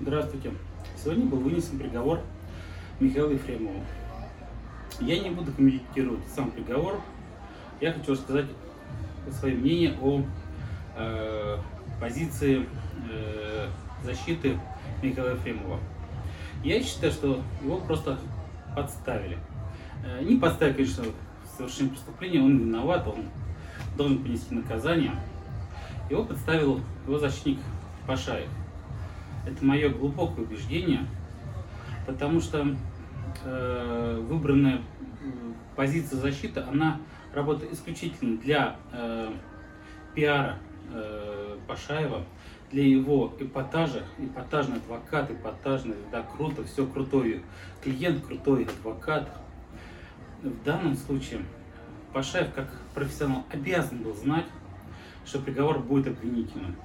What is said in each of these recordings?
Здравствуйте. Сегодня был вынесен приговор Михаилу Ефремову. Я не буду комментировать сам приговор. Я хочу рассказать свое мнение о э, позиции э, защиты Михаила Ефремова. Я считаю, что его просто подставили. Э, не подставили, конечно, в совершении преступления, он виноват, он должен понести наказание. Его подставил его защитник Пашаев. Это мое глубокое убеждение, потому что э, выбранная позиция защиты, она работает исключительно для э, пиара э, Пашаева, для его эпатажа, эпатажный адвокат, эпатажный, да, круто, все крутой клиент, крутой адвокат. В данном случае Пашаев, как профессионал, обязан был знать, что приговор будет обвинительным.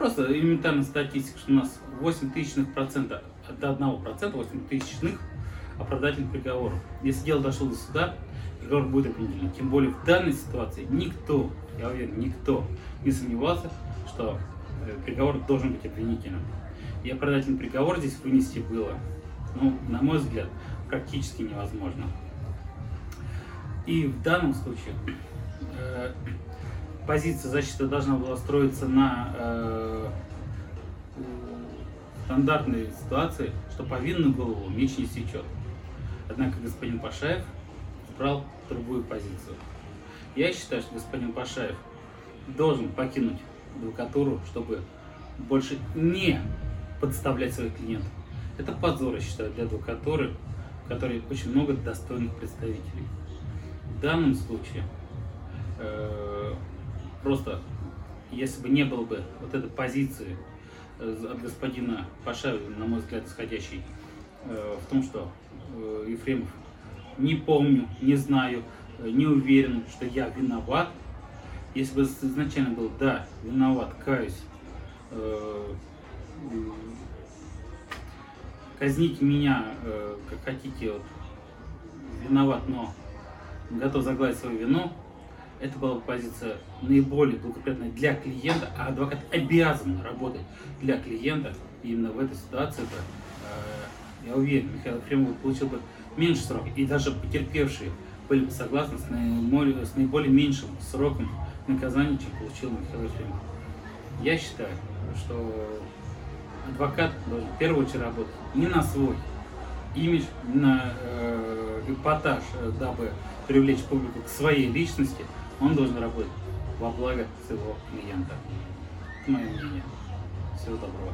Просто элементарная статистика, что у нас 8 тысячных процента, до 1 процента 8 тысячных оправдательных приговоров. Если дело дошло до суда, приговор будет определен. Тем более в данной ситуации никто, я уверен, никто не сомневался, что э, приговор должен быть обвинительным. И оправдательный приговор здесь вынести было, ну, на мой взгляд, практически невозможно. И в данном случае э, позиция защиты должна была строиться на э, стандартной ситуации, что повинную голову меч не сечет. Однако господин Пашаев брал другую позицию. Я считаю, что господин Пашаев должен покинуть адвокатуру, чтобы больше не подставлять своих клиентов. Это позор, я считаю, для адвокатуры, в которой очень много достойных представителей. В данном случае э, просто, если бы не было бы вот этой позиции э, от господина Пашаева, на мой взгляд, исходящей э, в том, что э, Ефремов не помню, не знаю, не уверен, что я виноват. Если бы изначально был, да, виноват, каюсь, казните меня, как хотите, вот, виноват, но готов загладить свою вину, это была позиция наиболее благоприятная для клиента, а адвокат обязан работать для клиента. И именно в этой ситуации, бы, э, я уверен, Михаил Ефремов получил бы меньше срок, и даже потерпевшие были бы согласны с наиболее, с наиболее меньшим сроком наказания, чем получил Михаил Ефремов. Я считаю, что адвокат должен в первую очередь работать не на свой имидж, на э, эпатаж, э, дабы привлечь публику к своей личности, он должен работать во благо своего клиента. Это мое мнение. Всего доброго.